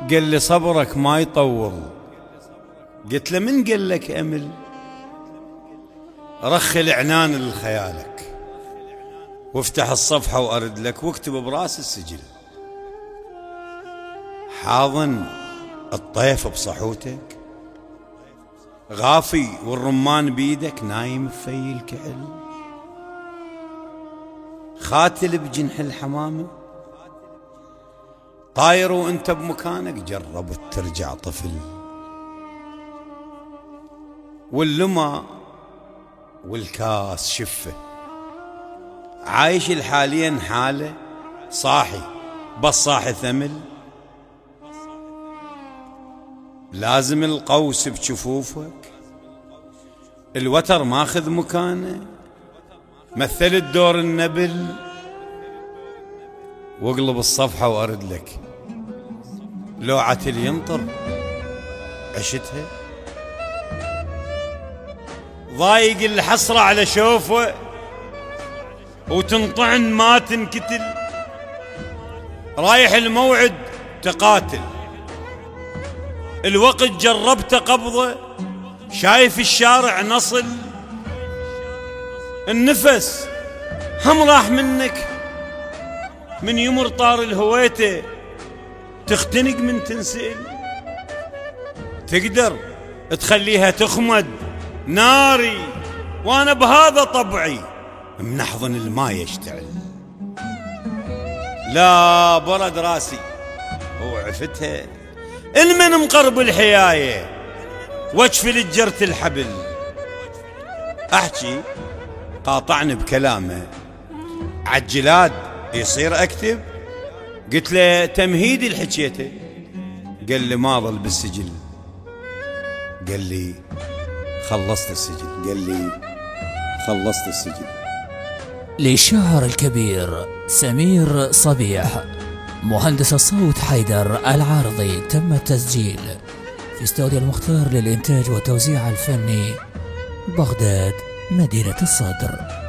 قال لي صبرك ما يطول. قلت له من قال لك أمل؟ رخي العنان لخيالك. وافتح الصفحة وأرد لك واكتب برأس السجل حاضن الطيف بصحوتك. غافي والرمان بيدك نايم في الكحل خاتل بجنح الحمامة. طاير وانت بمكانك جرب ترجع طفل. واللمى والكاس شفه. عايش حاليا حالة صاحي بس صاحي ثمل. لازم القوس بجفوفك الوتر ماخذ مكانه. مثلت دور النبل. واقلب الصفحة وأرد لك. لوعة الينطر عشتها. ضايق الحسرة على شوفه وتنطعن ما تنكتل. رايح الموعد تقاتل. الوقت جربت قبضه شايف الشارع نصل. النفس هم راح منك. من يمر طار الهويته تختنق من تنسئل. تقدر تخليها تخمد ناري وأنا بهذا طبعي منحضن الماء يشتعل. لا برد راسي هو عفتها. المن مقرب الحياية وجفي لجرت الحبل. أحكي قاطعني بكلامه. عجلاد يصير أكتب؟ قلت له تمهيدي لحكيته قال لي ما ظل بالسجل قال لي خلصت السجل قال لي خلصت السجل للشاعر الكبير سمير صبيح مهندس الصوت حيدر العارضي تم التسجيل في استوديو المختار للإنتاج والتوزيع الفني بغداد مدينة الصدر.